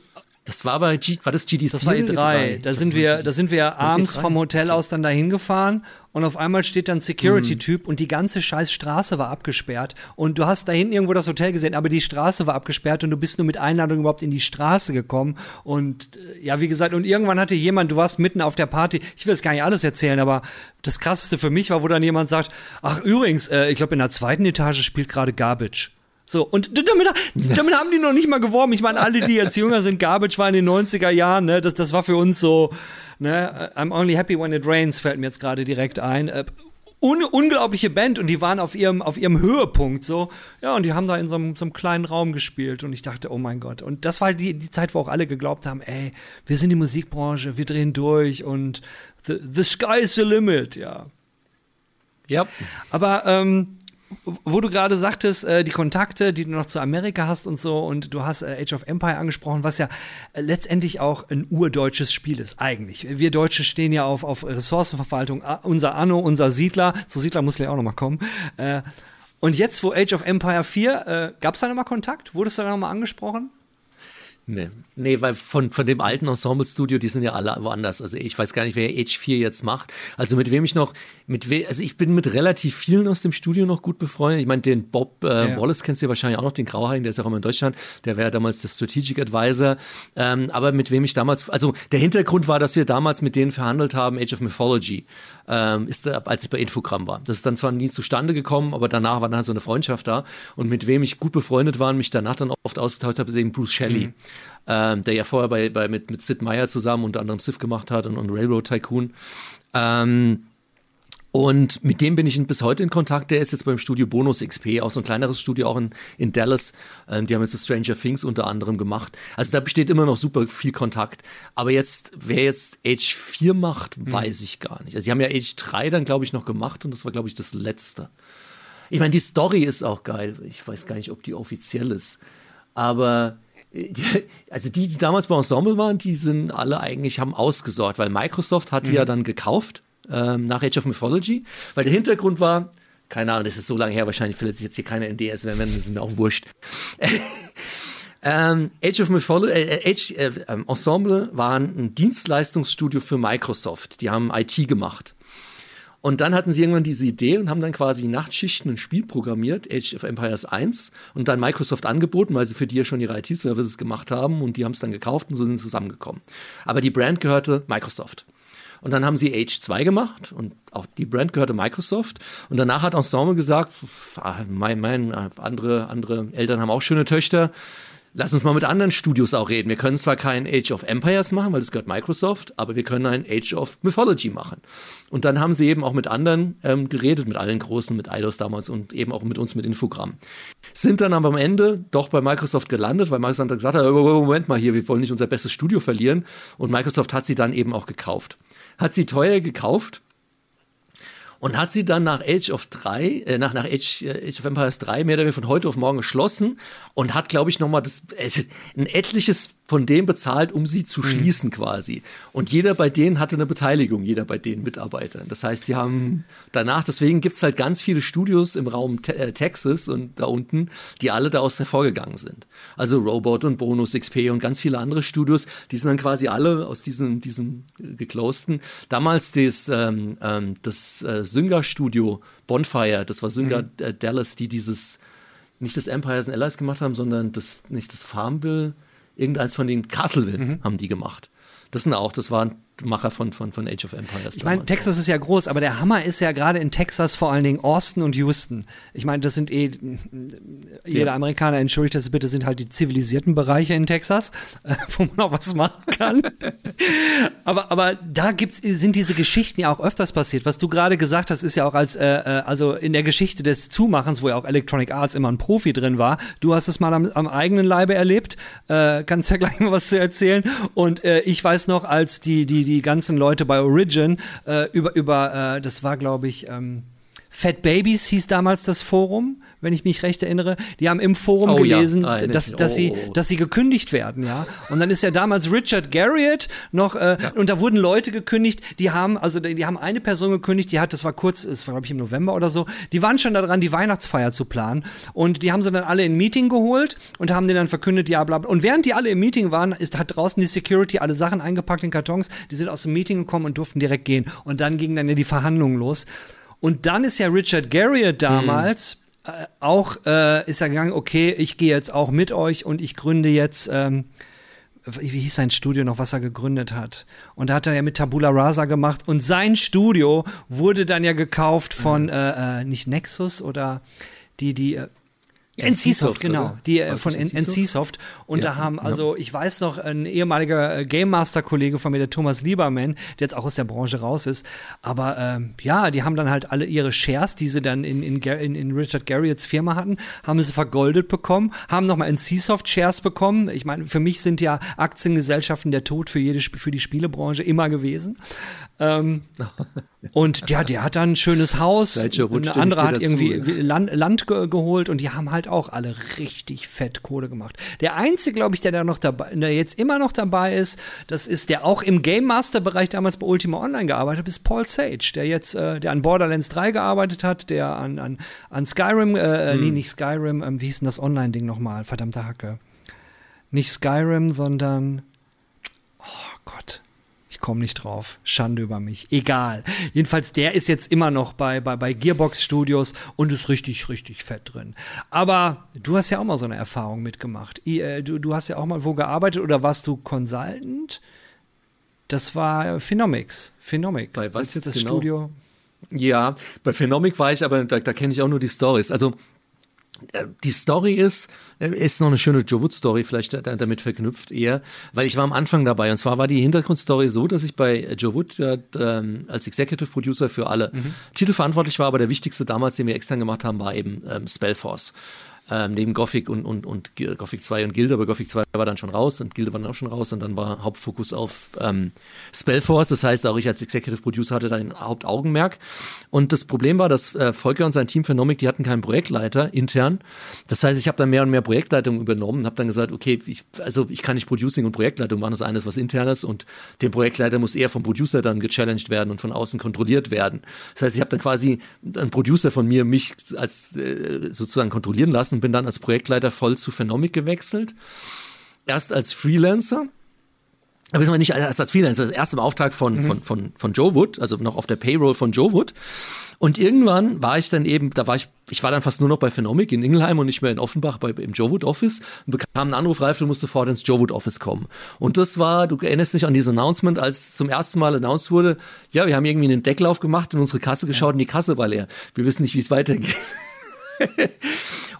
das war bei G, war das GDC? Das war E3. E da sind wir, da sind wir abends vom Hotel aus dann dahin gefahren und auf einmal steht dann Security-Typ mhm. und die ganze scheiß Straße war abgesperrt und du hast da hinten irgendwo das Hotel gesehen, aber die Straße war abgesperrt und du bist nur mit Einladung überhaupt in die Straße gekommen und äh, ja, wie gesagt, und irgendwann hatte jemand, du warst mitten auf der Party, ich will jetzt gar nicht alles erzählen, aber das krasseste für mich war, wo dann jemand sagt, ach übrigens, äh, ich glaube in der zweiten Etage spielt gerade Garbage. So, und damit, (laughs) damit haben die noch nicht mal geworben. Ich meine, alle, die jetzt jünger sind, Garbage war in den 90er Jahren, ne, das, das war für uns so, ne, I'm only happy when it rains, fällt mir jetzt gerade direkt ein. Äh, un unglaubliche Band und die waren auf ihrem, auf ihrem Höhepunkt so. Ja, und die haben da in so einem, so einem kleinen Raum gespielt und ich dachte, oh mein Gott. Und das war halt die, die Zeit, wo auch alle geglaubt haben, ey, wir sind die Musikbranche, wir drehen durch und the, the sky is the limit, ja. Ja. Aber ähm, wo du gerade sagtest, äh, die Kontakte, die du noch zu Amerika hast und so, und du hast äh, Age of Empire angesprochen, was ja äh, letztendlich auch ein urdeutsches Spiel ist, eigentlich. Wir Deutsche stehen ja auf, auf Ressourcenverwaltung, unser Anno, unser Siedler, zu Siedler muss ja auch noch mal kommen. Äh, und jetzt, wo Age of Empire 4, äh, gab es da noch mal Kontakt? Wurdest du da noch mal angesprochen? Nee. Nee, weil von, von dem alten Ensemble-Studio, die sind ja alle woanders. Also ich weiß gar nicht, wer Age 4 jetzt macht. Also mit wem ich noch, mit we also ich bin mit relativ vielen aus dem Studio noch gut befreundet. Ich meine, den Bob äh, ja. Wallace kennst du ja wahrscheinlich auch noch, den Grauhain, der ist auch immer in Deutschland. Der wäre damals der Strategic Advisor. Ähm, aber mit wem ich damals, also der Hintergrund war, dass wir damals mit denen verhandelt haben, Age of Mythology, ähm, ist da, als ich bei Infogramm war. Das ist dann zwar nie zustande gekommen, aber danach war dann halt so eine Freundschaft da. Und mit wem ich gut befreundet war und mich danach dann oft ausgetauscht habe, ist eben Bruce Shelley. Mhm ähm, der ja vorher bei, bei, mit, mit Sid Meier zusammen unter anderem Sif gemacht hat und, und Railroad Tycoon. Ähm, und mit dem bin ich bis heute in Kontakt. Der ist jetzt beim Studio Bonus XP, auch so ein kleineres Studio, auch in, in Dallas. Ähm, die haben jetzt Stranger Things unter anderem gemacht. Also da besteht immer noch super viel Kontakt. Aber jetzt, wer jetzt Age 4 macht, mhm. weiß ich gar nicht. Also sie haben ja Age 3 dann, glaube ich, noch gemacht und das war, glaube ich, das letzte. Ich meine, die Story ist auch geil. Ich weiß gar nicht, ob die offiziell ist. Aber (laughs) also die, die damals bei Ensemble waren, die sind alle eigentlich, haben ausgesorgt, weil Microsoft hat die mhm. ja dann gekauft ähm, nach Age of Mythology, weil der Hintergrund war, keine Ahnung, das ist so lange her, wahrscheinlich findet sich jetzt hier keine NDS, wenn, wenn das ist mir auch wurscht. (laughs) ähm, Age of Mythology, äh, äh, äh, Ensemble waren ein Dienstleistungsstudio für Microsoft. Die haben IT gemacht. Und dann hatten sie irgendwann diese Idee und haben dann quasi Nachtschichten ein Spiel programmiert, Age of Empires 1, und dann Microsoft angeboten, weil sie für die ja schon ihre IT-Services gemacht haben und die haben es dann gekauft und so sind zusammengekommen. Aber die Brand gehörte Microsoft. Und dann haben sie Age 2 gemacht und auch die Brand gehörte Microsoft. Und danach hat Ensemble gesagt, mein, mein, andere, andere Eltern haben auch schöne Töchter Lass uns mal mit anderen Studios auch reden. Wir können zwar kein Age of Empires machen, weil das gehört Microsoft, aber wir können ein Age of Mythology machen. Und dann haben sie eben auch mit anderen ähm, geredet, mit allen Großen, mit Eidos damals und eben auch mit uns mit Infogramm. Sind dann aber am Ende doch bei Microsoft gelandet, weil Microsoft dann gesagt hat, Moment mal hier, wir wollen nicht unser bestes Studio verlieren. Und Microsoft hat sie dann eben auch gekauft. Hat sie teuer gekauft, und hat sie dann nach Age of 3, äh, nach, nach Age, äh, Age of Empires 3 mehr oder weniger von heute auf morgen geschlossen und hat, glaube ich, nochmal das, äh, ein etliches von dem bezahlt, um sie zu mhm. schließen quasi. Und jeder bei denen hatte eine Beteiligung, jeder bei den Mitarbeitern. Das heißt, die haben danach, deswegen gibt es halt ganz viele Studios im Raum te äh, Texas und da unten, die alle daraus hervorgegangen sind. Also Robot und Bonus XP und ganz viele andere Studios, die sind dann quasi alle aus diesem, diesem äh, geclosten. Damals das, ähm, ähm, das äh, Synga-Studio Bonfire, das war Synga mhm. äh, Dallas, die dieses nicht das Empires and Allies gemacht haben, sondern das, nicht das Farmville, irgendeins von den Castleville mhm. haben die gemacht. Das sind auch, das waren Macher von, von, von Age of Empires. Ich meine, Texas auch. ist ja groß, aber der Hammer ist ja gerade in Texas vor allen Dingen Austin und Houston. Ich meine, das sind eh, jeder ja. Amerikaner entschuldigt das bitte, sind halt die zivilisierten Bereiche in Texas, wo man auch was machen kann. (laughs) aber, aber da gibt's, sind diese Geschichten ja auch öfters passiert. Was du gerade gesagt hast, ist ja auch als, äh, äh, also in der Geschichte des Zumachens, wo ja auch Electronic Arts immer ein Profi drin war. Du hast es mal am, am eigenen Leibe erlebt. Äh, kannst ja gleich mal was zu erzählen. Und äh, ich weiß noch, als die, die, die ganzen Leute bei Origin äh, über, über äh, das war, glaube ich, ähm, Fat Babies hieß damals das Forum wenn ich mich recht erinnere. Die haben im Forum oh, gelesen, ja. ah, dass, dass, oh. sie, dass sie gekündigt werden, ja. Und dann ist ja damals Richard Garriott noch, äh, ja. und da wurden Leute gekündigt, die haben, also die haben eine Person gekündigt, die hat, das war kurz, es war glaube ich im November oder so, die waren schon daran, die Weihnachtsfeier zu planen. Und die haben sie dann alle in ein Meeting geholt und haben denen dann verkündet, ja, bla, bla. Und während die alle im Meeting waren, ist, hat draußen die Security alle Sachen eingepackt in Kartons, die sind aus dem Meeting gekommen und durften direkt gehen. Und dann gingen dann ja die Verhandlungen los. Und dann ist ja Richard Garriott damals, mhm äh, auch äh, ist er gegangen, okay, ich gehe jetzt auch mit euch und ich gründe jetzt, ähm, wie hieß sein Studio noch, was er gegründet hat? Und da hat er ja mit Tabula Rasa gemacht und sein Studio wurde dann ja gekauft von, mhm. äh, äh, nicht Nexus oder die, die, äh, NC-Soft, genau, die äh, von NC-Soft. Und ja, da haben, also ich weiß noch, ein ehemaliger äh, Game Master-Kollege von mir, der Thomas Lieberman, der jetzt auch aus der Branche raus ist. Aber ähm, ja, die haben dann halt alle ihre Shares, die sie dann in, in, in, in Richard Garriotts Firma hatten, haben sie vergoldet bekommen, haben nochmal NC-Soft-Shares bekommen. Ich meine, für mich sind ja Aktiengesellschaften der Tod für, jede, für die Spielebranche immer gewesen. Ähm, (laughs) und ja, der hat dann ein schönes Haus. Eine andere hat irgendwie Land, Land ge geholt und die haben halt auch alle richtig fett Kohle gemacht. Der einzige, glaube ich, der da noch dabei, der jetzt immer noch dabei ist, das ist der auch im Game Master Bereich damals bei Ultima Online gearbeitet hat, ist Paul Sage, der jetzt, äh, der an Borderlands 3 gearbeitet hat, der an, an, an Skyrim, äh, hm. nee, nicht Skyrim, ähm, wie hieß denn das Online-Ding nochmal? Verdammte Hacke. Nicht Skyrim, sondern, oh Gott komme nicht drauf. Schande über mich. Egal. Jedenfalls, der ist jetzt immer noch bei, bei, bei Gearbox Studios und ist richtig, richtig fett drin. Aber du hast ja auch mal so eine Erfahrung mitgemacht. Äh, du, du hast ja auch mal wo gearbeitet oder warst du Consultant? Das war Phenomics. Phenomic. Bei was ist jetzt das genau? Studio? Ja, bei Phenomic war ich, aber da, da kenne ich auch nur die Stories. Also die Story ist, äh, ist noch eine schöne Joe Wood Story, vielleicht damit verknüpft eher, weil ich war am Anfang dabei und zwar war die Hintergrundstory so, dass ich bei Joe Wood äh, als Executive Producer für alle mhm. Titel verantwortlich war, aber der wichtigste damals, den wir extern gemacht haben, war eben ähm, Spellforce ähm, neben Gothic und, und, und Gothic 2 und Guild, aber Gothic 2 war dann schon raus und Guild war dann auch schon raus und dann war Hauptfokus auf ähm, Spellforce. Das heißt, auch ich als Executive Producer hatte da den Hauptaugenmerk. Und das Problem war, dass äh, Volker und sein Team Phenomic, die hatten keinen Projektleiter intern. Das heißt, ich habe dann mehr und mehr Projektleitung übernommen und habe dann gesagt, okay, ich, also ich kann nicht Producing und Projektleitung machen, das eine ist was internes und den Projektleiter muss eher vom Producer dann gechallenged werden und von außen kontrolliert werden. Das heißt, ich habe dann quasi einen Producer von mir mich als äh, sozusagen kontrollieren lassen und bin dann als Projektleiter voll zu Phenomic gewechselt. Erst als Freelancer. Aber nicht erst als Freelancer, das erste im Auftrag von, mhm. von, von, von Joe Wood, also noch auf der Payroll von Joe Wood. Und irgendwann war ich dann eben, da war ich, ich war dann fast nur noch bei Phenomic in Ingelheim und nicht mehr in Offenbach bei, im Joe Wood Office und bekam einen Anruf, Ralf, du musst sofort ins Joe Wood Office kommen. Und das war, du erinnerst dich an dieses Announcement, als zum ersten Mal announced wurde, ja, wir haben irgendwie einen Decklauf gemacht und unsere Kasse geschaut ja. und die Kasse war leer. Wir wissen nicht, wie es weitergeht. (laughs)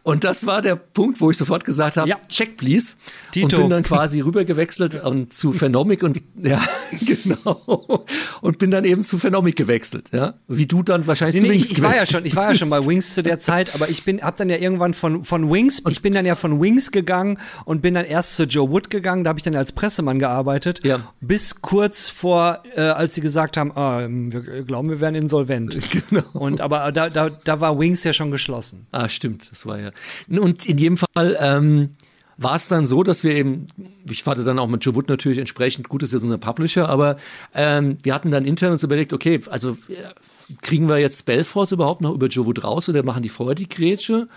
Und das war der Punkt, wo ich sofort gesagt habe, ja. check please. Tito. Und bin dann quasi rübergewechselt und zu Phenomic und (laughs) ja, genau. Und bin dann eben zu Phenomic gewechselt, ja. Wie du dann wahrscheinlich nee, zu Wings ich, ich war ja schon, ich war ja schon bei Wings zu der Zeit, aber ich bin hab dann ja irgendwann von von Wings, ich bin dann ja von Wings gegangen und bin dann erst zu Joe Wood gegangen, da habe ich dann als Pressemann gearbeitet, ja. bis kurz vor äh, als sie gesagt haben, ah, wir glauben, wir werden insolvent. (laughs) Genau. Und aber da da da war Wings ja schon geschlossen. Ah, stimmt, das war ja und in jedem Fall ähm, war es dann so, dass wir eben, ich hatte dann auch mit Joe Wood natürlich entsprechend, gut ist jetzt unser Publisher, aber ähm, wir hatten dann intern uns überlegt, okay, also äh, kriegen wir jetzt Spellforce überhaupt noch über Joe Wood raus oder machen die vorher die Grätsche?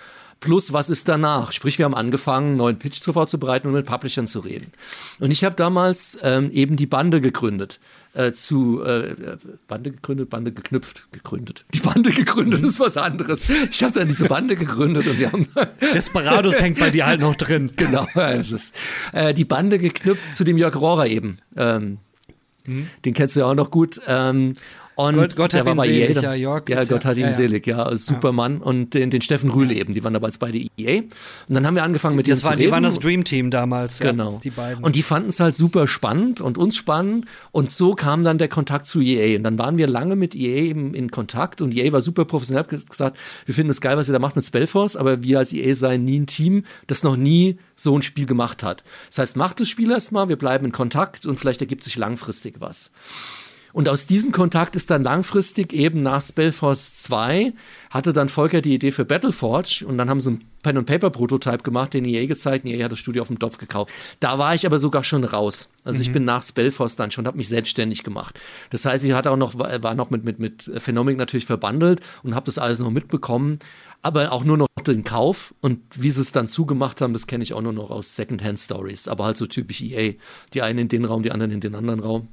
Plus, was ist danach? Sprich, wir haben angefangen, einen neuen Pitch zu vorzubereiten und mit Publishern zu reden. Und ich habe damals ähm, eben die Bande gegründet äh, zu äh, Bande gegründet, Bande geknüpft, gegründet. Die Bande gegründet ist was anderes. Ich habe dann diese Bande gegründet und wir haben (laughs) Desperados hängt bei dir halt noch drin. (laughs) Genau, das, äh, die Bande geknüpft zu dem Jörg Rohrer eben. Ähm, Mhm. Den kennst du ja auch noch gut. Ähm, und Gott, Gott der hat war ihn selig, ja, Jörg ja, Gott ja- hat ihn ja, selig, ja, als Supermann. Und den, den Steffen Rühle eben, die waren damals beide EA. Und dann haben wir angefangen mit Das denen war, zu die reden. waren das Dream Team damals. Genau. die beiden. Und die fanden es halt super spannend und uns spannend. Und so kam dann der Kontakt zu EA. Und dann waren wir lange mit EA eben in Kontakt. Und EA war super professionell, hat gesagt, wir finden es geil, was ihr da macht mit Spellforce, aber wir als EA seien nie ein Team, das noch nie so ein Spiel gemacht hat. Das heißt, macht das Spiel erstmal, wir bleiben in Kontakt und vielleicht ergibt sich langfristig was. Und aus diesem Kontakt ist dann langfristig eben nach Spellforce 2 hatte dann Volker die Idee für Battleforge und dann haben sie einen Pen and Paper Prototype gemacht, den EA gezeigt, und EA hat das Studio auf dem Topf gekauft. Da war ich aber sogar schon raus. Also ich bin nach Spellforce dann schon, habe mich selbstständig gemacht. Das heißt, ich hatte auch noch war noch mit mit mit Phenomic natürlich verbandelt und habe das alles noch mitbekommen, aber auch nur noch den Kauf und wie sie es dann zugemacht haben, das kenne ich auch nur noch aus Secondhand Stories, aber halt so typisch EA. Die einen in den Raum, die anderen in den anderen Raum.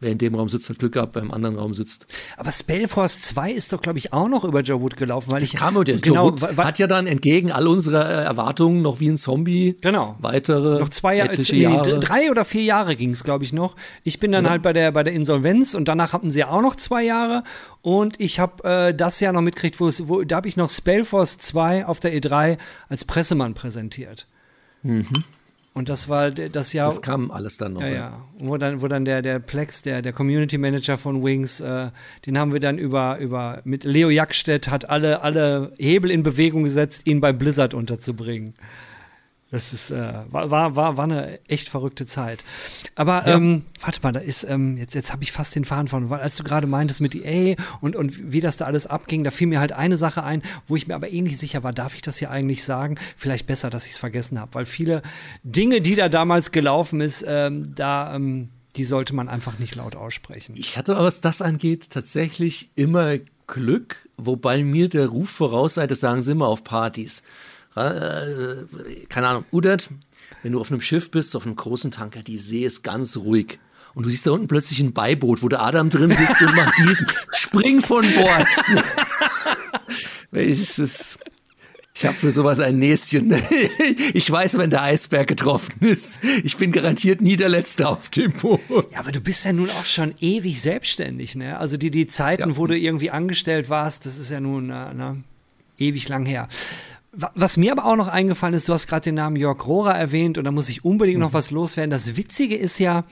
Wer in dem Raum sitzt, hat Glück gehabt, wer im anderen Raum sitzt. Aber Spellforce 2 ist doch, glaube ich, auch noch über Joe Wood gelaufen, weil ich Kam und genau, Joe Wood hat ja dann entgegen all unserer äh, Erwartungen noch wie ein Zombie Genau. weitere noch zwei Jahre, nee, Jahre. drei oder vier Jahre ging es, glaube ich, noch. Ich bin dann halt bei der bei der Insolvenz und danach hatten sie ja auch noch zwei Jahre und ich habe äh, das Jahr noch mitgekriegt, wo wo da habe ich noch Spellforce 2 auf der E3 als Pressemann präsentiert. Und das war das Jahr. Das kam alles dann noch. Ja, ja. Wo dann, wo dann der, der Plex, der, der Community Manager von Wings, äh, den haben wir dann über, über, mit Leo Jackstedt hat alle, alle Hebel in Bewegung gesetzt, ihn bei Blizzard unterzubringen. Das ist, äh, war, war, war, eine echt verrückte Zeit. Aber ähm, warte mal, da ist, ähm, jetzt, jetzt habe ich fast den Faden von, weil als du gerade meintest mit EA und, und wie das da alles abging, da fiel mir halt eine Sache ein, wo ich mir aber nicht sicher war, darf ich das hier eigentlich sagen? Vielleicht besser, dass ich es vergessen habe, weil viele Dinge, die da damals gelaufen ist, ähm, da, ähm, die sollte man einfach nicht laut aussprechen. Ich hatte aber, was das angeht, tatsächlich immer Glück, wobei mir der Ruf voraus sei, das sagen sie immer auf Partys. Äh, keine Ahnung, Udert, wenn du auf einem Schiff bist, auf einem großen Tanker, die See ist ganz ruhig. Und du siehst da unten plötzlich ein Beiboot, wo der Adam drin sitzt und macht diesen. (laughs) Spring von Bord! (laughs) Es ist, ich habe für sowas ein Näschen. (laughs) Ich weiß, wenn der Eisberg getroffen ist. Ich bin garantiert nie der Letzte auf dem Boot. Ja, aber du bist ja nun auch schon ewig selbstständig, ne? Also die, die Zeiten, Ja. wo du irgendwie angestellt warst, das ist ja nun äh, ne, ewig lang her. Wa- Was mir aber auch noch eingefallen ist, du hast gerade den Namen Jörg Rohrer erwähnt und da muss ich unbedingt noch was loswerden. Das Witzige ist ja,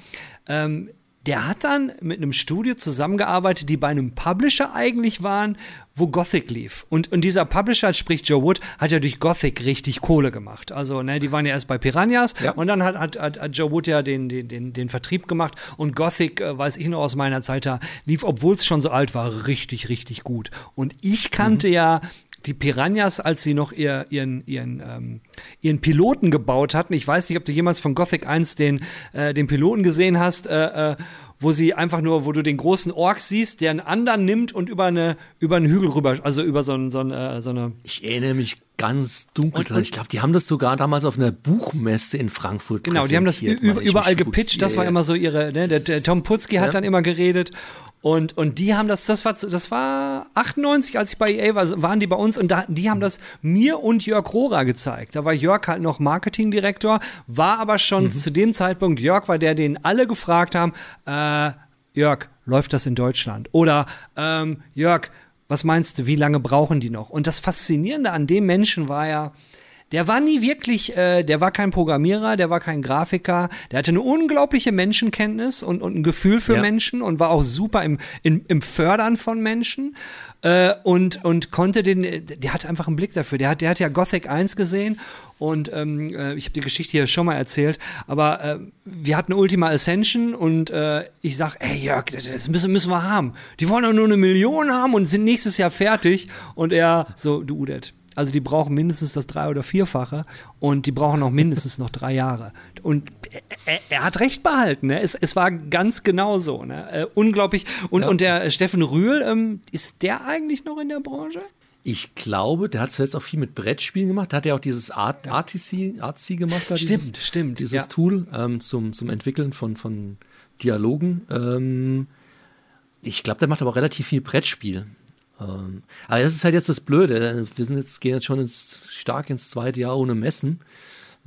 ähm, der hat dann mit einem Studio zusammengearbeitet, die bei einem Publisher eigentlich waren, wo Gothic lief. Und, und dieser Publisher, sprich Joe Wood, hat ja durch Gothic richtig Kohle gemacht. Also, ne, die waren ja erst bei Piranhas Ja. und dann hat, hat, hat, hat Joe Wood ja den, den, den, den Vertrieb gemacht und Gothic, äh, weiß ich noch aus meiner Zeit da, lief, obwohl es schon so alt war, richtig, richtig gut. Und ich kannte ja die Piranhas, als sie noch ihr, ihren, ihren, ähm, ihren Piloten gebaut hatten. Ich weiß nicht, ob du jemals von Gothic 1 den, äh, den Piloten gesehen hast, äh, äh, wo sie einfach nur, wo du den großen Ork siehst, der einen anderen nimmt und über eine über einen Hügel rüber, also über so, ein, so, ein, äh, so eine Ich erinnere mich ganz dunkel dran. Ich glaube, die haben das sogar damals auf einer Buchmesse in Frankfurt Genau, die haben das überall gepitcht. Das war immer so ihre, ne? Der, der Tom Putzki hat ja. dann immer geredet. Und, und die haben das, das war, das war 98, als ich bei EA war, waren die bei uns und da, die haben das mir und Jörg Rohrer gezeigt. Da war Jörg halt noch Marketingdirektor, war aber schon Mhm. zu dem Zeitpunkt, Jörg war der, den alle gefragt haben, äh, Jörg, läuft das in Deutschland? Oder ähm, Jörg, was meinst du, wie lange brauchen die noch? Und das Faszinierende an dem Menschen war ja, der war nie wirklich, äh, der war kein Programmierer, der war kein Grafiker, der hatte eine unglaubliche Menschenkenntnis und, und ein Gefühl für Ja. Menschen und war auch super im, im, im Fördern von Menschen äh, und, und konnte den, der hatte einfach einen Blick dafür. Der hat, der hat ja Gothic 1 gesehen und ähm, äh, ich habe die Geschichte hier schon mal erzählt, aber äh, wir hatten Ultima Ascension und äh, ich sag, ey Jörg, das- das müssen, müssen wir haben. Die wollen doch nur eine Million haben und sind nächstes Jahr fertig und er so, du Udet, also die brauchen mindestens das drei- oder vierfache und die brauchen auch mindestens noch drei Jahre. Und er, er, er hat recht behalten. Ne? Es, es war ganz genau so. Ne? Äh, unglaublich. Und, und der Steffen Rühl, ähm, ist der eigentlich noch in der Branche? Ich glaube, der hat zuletzt auch viel mit Brettspielen gemacht. Der hat ja auch dieses Art, RTC, Artsy gemacht. Da, Stimmt, dieses, stimmt, Dieses ja. Tool ähm, zum, zum Entwickeln von, von Dialogen. Ähm, ich glaube, der macht aber auch relativ viel Brettspiel. Ähm, aber das ist halt jetzt das Blöde. Wir sind jetzt, gehen jetzt schon ins, stark ins zweite Jahr ohne Messen.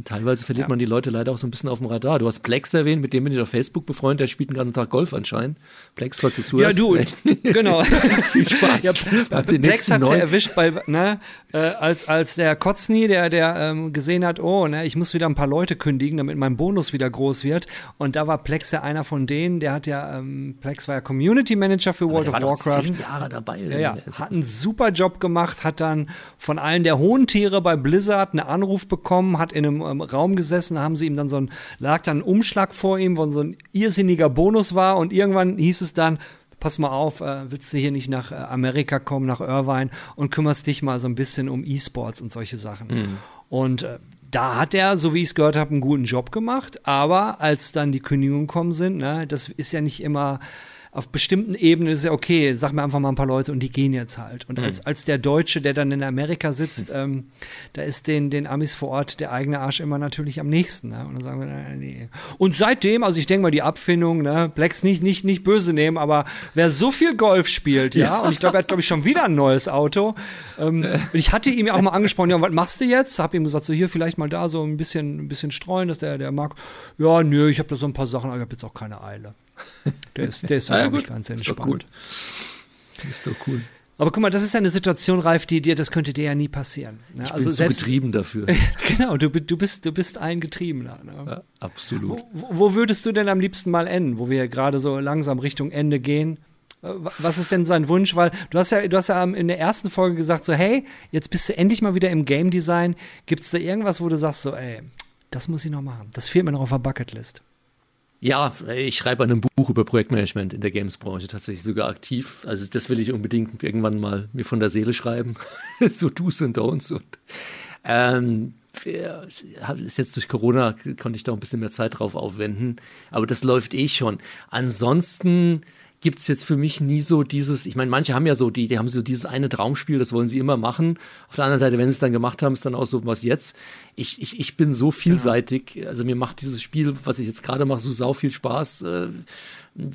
Teilweise verliert ja. man die Leute leider auch so ein bisschen auf dem Radar. Du hast Plex erwähnt, mit dem bin ich auf Facebook befreundet, der spielt den ganzen Tag Golf anscheinend. Plex, falls du zuhörst. Ja, du, (laughs) genau. (laughs) Viel Spaß. Ja, Plex hat ja erwischt bei, ne, äh, als, als der Kotzny, der, der ähm, gesehen hat, oh, ne, ich muss wieder ein paar Leute kündigen, damit mein Bonus wieder groß wird. Und da war Plex ja einer von denen, der hat ja, ähm, Plex war ja Community Manager für World of war Warcraft. Zehn Jahre dabei. Ja, ja, hat einen super Job gemacht, hat dann von allen der hohen Tiere bei Blizzard einen Anruf bekommen, hat in einem ähm, Raum gesessen, haben sie ihm dann so ein, lag dann ein Umschlag vor ihm, wo so ein irrsinniger Bonus war und irgendwann hieß es dann, pass mal auf, äh, willst du hier nicht nach äh, Amerika kommen, nach Irvine und kümmerst dich mal so ein bisschen um E-Sports und solche Sachen. Mhm. Und äh, da hat er, so wie ich es gehört habe, einen guten Job gemacht. Aber als dann die Kündigungen kommen sind, ne, das ist ja nicht immer auf bestimmten Ebenen ist ja okay, sag mir einfach mal ein paar Leute und die gehen jetzt halt. Und mhm. als, als der Deutsche, der dann in Amerika sitzt, (laughs) ähm, da ist den, den Amis vor Ort der eigene Arsch immer natürlich am nächsten. Ne? Und dann sagen wir, äh, nee. Und seitdem, also ich denke mal, die Abfindung, ne, Blacks nicht, nicht, nicht böse nehmen, aber wer so viel Golf spielt, ja, ja. und ich glaube, er hat, glaube ich, schon wieder ein neues Auto. Ähm, (laughs) ich hatte ihm ja auch mal angesprochen, ja, was machst du jetzt? Hab ihm gesagt, so hier vielleicht mal da so ein bisschen, ein bisschen streuen, dass der, der mag, ja, nö, ich habe da so ein paar Sachen, aber ich habe jetzt auch keine Eile. Der ist, der ist, ja, glaube ich, ganz entspannt. Ist doch, ist doch cool. Aber guck mal, das ist ja eine Situation, Ralf, die dir, das könnte dir ja nie passieren. Ja, ich also bin selbst, getrieben dafür. (laughs) genau, du, du, bist, du bist ein Getriebener. Ne? Ja, absolut. Wo, wo, würdest du denn am liebsten mal enden, wo wir gerade so langsam Richtung Ende gehen? Äh, was ist denn sein Wunsch? Weil du hast ja, du hast ja in der ersten Folge gesagt, so, hey, jetzt bist du endlich mal wieder im Game Design. Gibt es da irgendwas, wo du sagst, so, ey, das muss ich noch machen. Das fehlt mir noch auf der Bucketlist. Ja, ich schreibe an einem Buch über Projektmanagement in der Gamesbranche tatsächlich sogar aktiv. Also das will ich unbedingt irgendwann mal mir von der Seele schreiben. (laughs) so Do's und Don'ts. Und, ähm, ist jetzt durch Corona, konnte ich da ein bisschen mehr Zeit drauf aufwenden. Aber das läuft eh schon. Ansonsten gibt's jetzt für mich nie so dieses, ich meine, manche haben ja so, die, die haben so dieses eine Traumspiel, das wollen sie immer machen. Auf der anderen Seite, wenn sie es dann gemacht haben, ist dann auch so, was jetzt? Ich, ich, ich bin so vielseitig, also mir macht dieses Spiel, was ich jetzt gerade mache, so sau viel Spaß. Äh,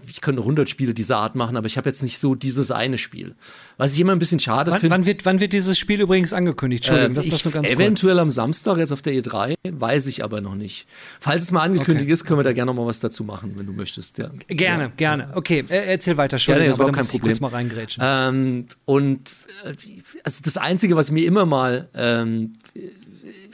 ich könnte 100 Spiele dieser Art machen, aber ich habe jetzt nicht so dieses eine Spiel. Was ich immer ein bisschen schade finde. Wann wird, wann wird dieses Spiel übrigens angekündigt? Entschuldigung, äh, das, das nur ganz Eventuell kurz. am Samstag jetzt auf der E3, weiß ich aber noch nicht. Falls es mal angekündigt okay. ist, können wir da gerne noch mal was dazu machen, wenn du möchtest. Ja. Gerne, ja. gerne. Okay, erzähl weiter, Entschuldigung, nee, aber kein Problem. kurz mal reingrätschen. Ähm, und äh, also das Einzige, was mir immer mal ähm,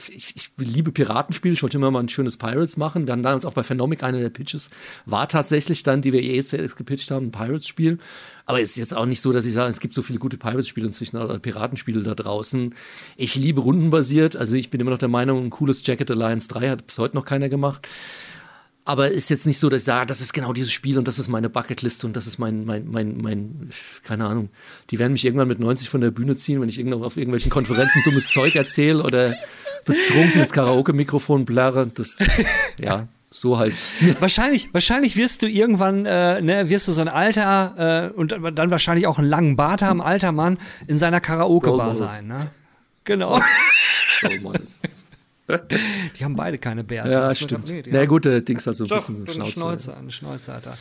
ich, ich liebe Piratenspiele, ich wollte immer mal ein schönes Pirates machen. Wir hatten damals auch bei Phenomic einer der Pitches, war tatsächlich dann, die wir eh jetzt gepitcht haben, ein Pirates-Spiel. Aber es ist jetzt auch nicht so, dass ich sage, es gibt so viele gute Pirates-Spiele inzwischen oder Piratenspiele da draußen. Ich liebe rundenbasiert, also ich bin immer noch der Meinung, ein cooles Jacket Alliance 3 hat bis heute noch keiner gemacht. Aber ist jetzt nicht so, dass ich sage, das ist genau dieses Spiel und das ist meine Bucketliste und das ist mein, mein, mein, mein, keine Ahnung. Die werden mich irgendwann mit 90 von der Bühne ziehen, wenn ich auf irgendwelchen Konferenzen dummes Zeug erzähle oder betrunken ins Karaoke-Mikrofon blärre. Das, (laughs) ja, so halt. Wahrscheinlich, wahrscheinlich wirst du irgendwann, äh, ne, wirst du so ein alter äh, und dann wahrscheinlich auch einen langen Bart haben, alter Mann in seiner Karaoke-Bar sein, ne? Genau. Die haben beide keine Bärte. Ja, stimmt. Nee, Na gut, der Dings hat so ein Doch, bisschen Schnauze. Schnauze, eine Schnauze hat er.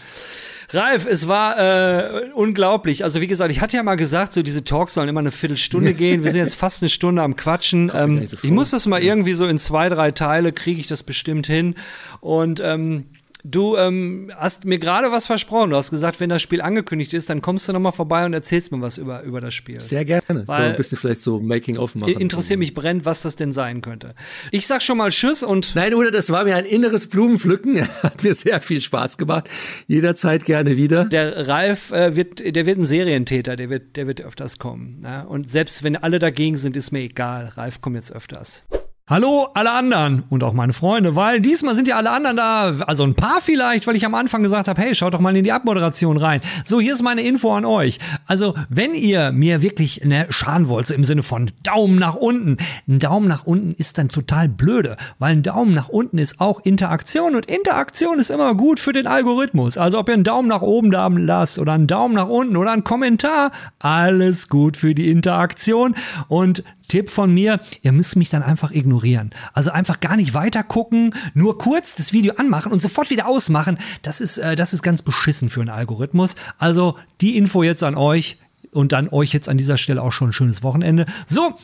Ralf, es war äh, unglaublich. Also wie gesagt, ich hatte ja mal gesagt, so diese Talks sollen immer eine Viertelstunde (laughs) gehen. Wir sind jetzt fast eine Stunde am Quatschen. Ähm, ich muss das mal irgendwie so in zwei, drei Teile, kriege ich das bestimmt hin. Und ähm, Du ähm, hast mir gerade was versprochen. Du hast gesagt, wenn das Spiel angekündigt ist, dann kommst du nochmal vorbei und erzählst mir was über, über das Spiel. Sehr gerne. Weil ein bisschen vielleicht so Making-of machen. Interessiert mich brennt, was das denn sein könnte. Ich sag schon mal Tschüss und. Nein, oder das war mir ein inneres Blumenpflücken. (laughs) Hat mir sehr viel Spaß gemacht. Jederzeit gerne wieder. Der Ralf äh, wird, der wird ein Serientäter. Der wird, der wird öfters kommen. Ne? Und selbst wenn alle dagegen sind, ist mir egal. Ralf kommt jetzt öfters. Hallo alle anderen und auch meine Freunde, weil diesmal sind ja alle anderen da, also ein paar vielleicht, weil ich am Anfang gesagt habe, hey, schaut doch mal in die Abmoderation rein. So, hier ist meine Info an euch. Also, wenn ihr mir wirklich ne, schaden wollt, so im Sinne von Daumen nach unten, ein Daumen nach unten ist dann total blöde, weil ein Daumen nach unten ist auch Interaktion und Interaktion ist immer gut für den Algorithmus. Also, ob ihr einen Daumen nach oben da lasst oder einen Daumen nach unten oder einen Kommentar, alles gut für die Interaktion und Tipp von mir, ihr müsst mich dann einfach ignorieren. Also einfach gar nicht weiter gucken, nur kurz das Video anmachen und sofort wieder ausmachen. Das ist, äh, das ist ganz beschissen für einen Algorithmus. Also die Info jetzt an euch. Und dann euch jetzt an dieser Stelle auch schon ein schönes Wochenende. So,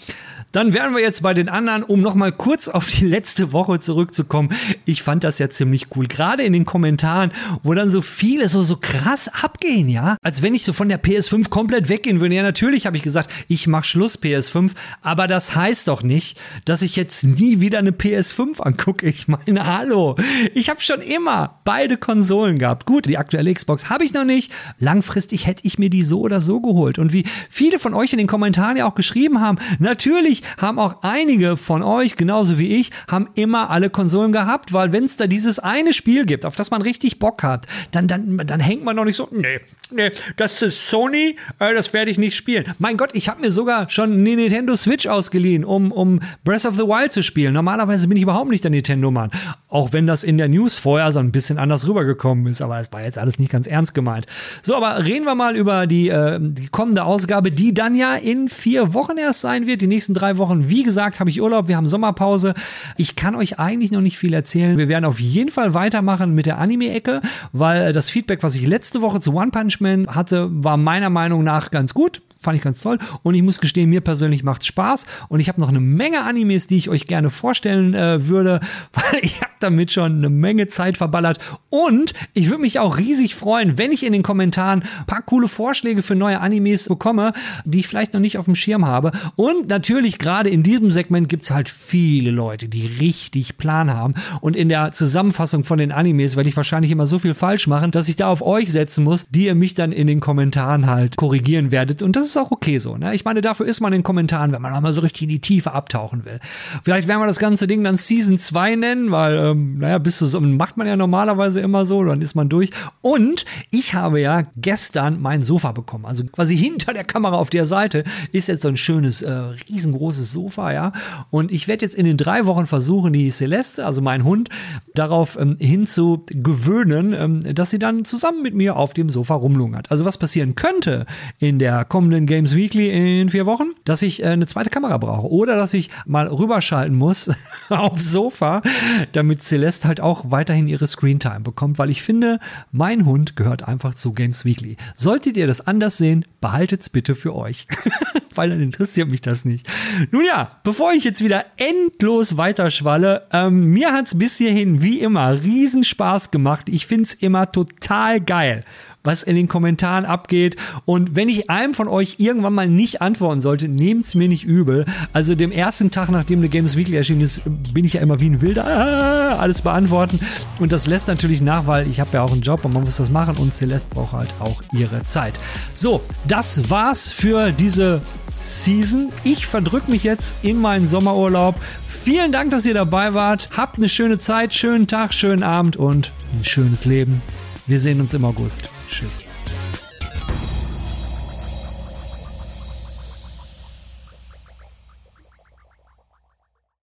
dann wären wir jetzt bei den anderen, um nochmal kurz auf die letzte Woche zurückzukommen. Ich fand das ja ziemlich cool. Gerade in den Kommentaren, wo dann so viele so, so krass abgehen, ja. Als wenn ich so von der PS5 komplett weggehen würde. Ja, natürlich habe ich gesagt, ich mach Schluss PS5. Aber das heißt doch nicht, dass ich jetzt nie wieder eine PS5 angucke. Ich meine, hallo. Ich habe schon immer beide Konsolen gehabt. Gut, die aktuelle Xbox habe ich noch nicht. Langfristig hätte ich mir die so oder so geholt. Und wie viele von euch in den Kommentaren ja auch geschrieben haben, natürlich haben auch einige von euch, genauso wie ich, haben immer alle Konsolen gehabt, weil wenn es da dieses eine Spiel gibt, auf das man richtig Bock hat, dann, dann, dann hängt man doch nicht so, nee, nee, das ist Sony, äh, das werde ich nicht spielen. Mein Gott, ich habe mir sogar schon eine Nintendo Switch ausgeliehen, um, um Breath of the Wild zu spielen. Normalerweise bin ich überhaupt nicht der Nintendo-Mann. Auch wenn das in der News vorher so ein bisschen anders rübergekommen ist, aber es war jetzt alles nicht ganz ernst gemeint. So, aber reden wir mal über die, äh, die kommende Ausgabe, die dann ja in vier Wochen erst sein wird. Die nächsten drei Wochen, wie gesagt, habe ich Urlaub, wir haben Sommerpause. Ich kann euch eigentlich noch nicht viel erzählen. Wir werden auf jeden Fall weitermachen mit der Anime-Ecke, weil das Feedback, was ich letzte Woche zu One Punch Man hatte, war meiner Meinung nach ganz gut fand ich ganz toll. Und ich muss gestehen, mir persönlich macht es Spaß. Und ich habe noch eine Menge Animes, die ich euch gerne vorstellen äh, würde, (laughs) weil ich habe damit schon eine Menge Zeit verballert. Und ich würde mich auch riesig freuen, wenn ich in den Kommentaren ein paar coole Vorschläge für neue Animes bekomme, die ich vielleicht noch nicht auf dem Schirm habe. Und natürlich gerade in diesem Segment gibt es halt viele Leute, die richtig Plan haben. Und in der Zusammenfassung von den Animes werde ich wahrscheinlich immer so viel falsch machen, dass ich da auf euch setzen muss, die ihr mich dann in den Kommentaren halt korrigieren werdet. Und das ist auch okay so. Ne? Ich meine, dafür ist man in den Kommentaren, wenn man nochmal so richtig in die Tiefe abtauchen will. Vielleicht werden wir das ganze Ding dann Season 2 nennen, weil, ähm, naja, bis zu so macht man ja normalerweise immer so, dann ist man durch. Und ich habe ja gestern mein Sofa bekommen. Also quasi hinter der Kamera auf der Seite ist jetzt so ein schönes, äh, riesengroßes Sofa, ja. Und ich werde jetzt in den drei Wochen versuchen, die Celeste, also mein Hund, darauf ähm, hinzugewöhnen, ähm, dass sie dann zusammen mit mir auf dem Sofa rumlungert. Also was passieren könnte in der kommenden in Games Weekly in vier Wochen, dass ich äh, eine zweite Kamera brauche oder dass ich mal rüberschalten muss (laughs) aufs Sofa, damit Celeste halt auch weiterhin ihre Screentime bekommt, weil ich finde, mein Hund gehört einfach zu Games Weekly. Solltet ihr das anders sehen, behaltet's bitte für euch, (laughs) weil dann interessiert mich das nicht. Nun ja, bevor ich jetzt wieder endlos weiterschwalle, ähm, mir hat's bis hierhin wie immer riesen Spaß gemacht. Ich find's immer total geil was in den Kommentaren abgeht. Und wenn ich einem von euch irgendwann mal nicht antworten sollte, nehmt's mir nicht übel. Also dem ersten Tag, nachdem eine Games Weekly erschienen ist, bin ich ja immer wie ein Wilder, ah, alles beantworten. Und das lässt natürlich nach, weil ich habe ja auch einen Job und man muss das machen und Celeste braucht halt auch ihre Zeit. So, das war's für diese Season. Ich verdrück mich jetzt in meinen Sommerurlaub. Vielen Dank, dass ihr dabei wart. Habt eine schöne Zeit, schönen Tag, schönen Abend und ein schönes Leben. Wir sehen uns im August. Tschüss.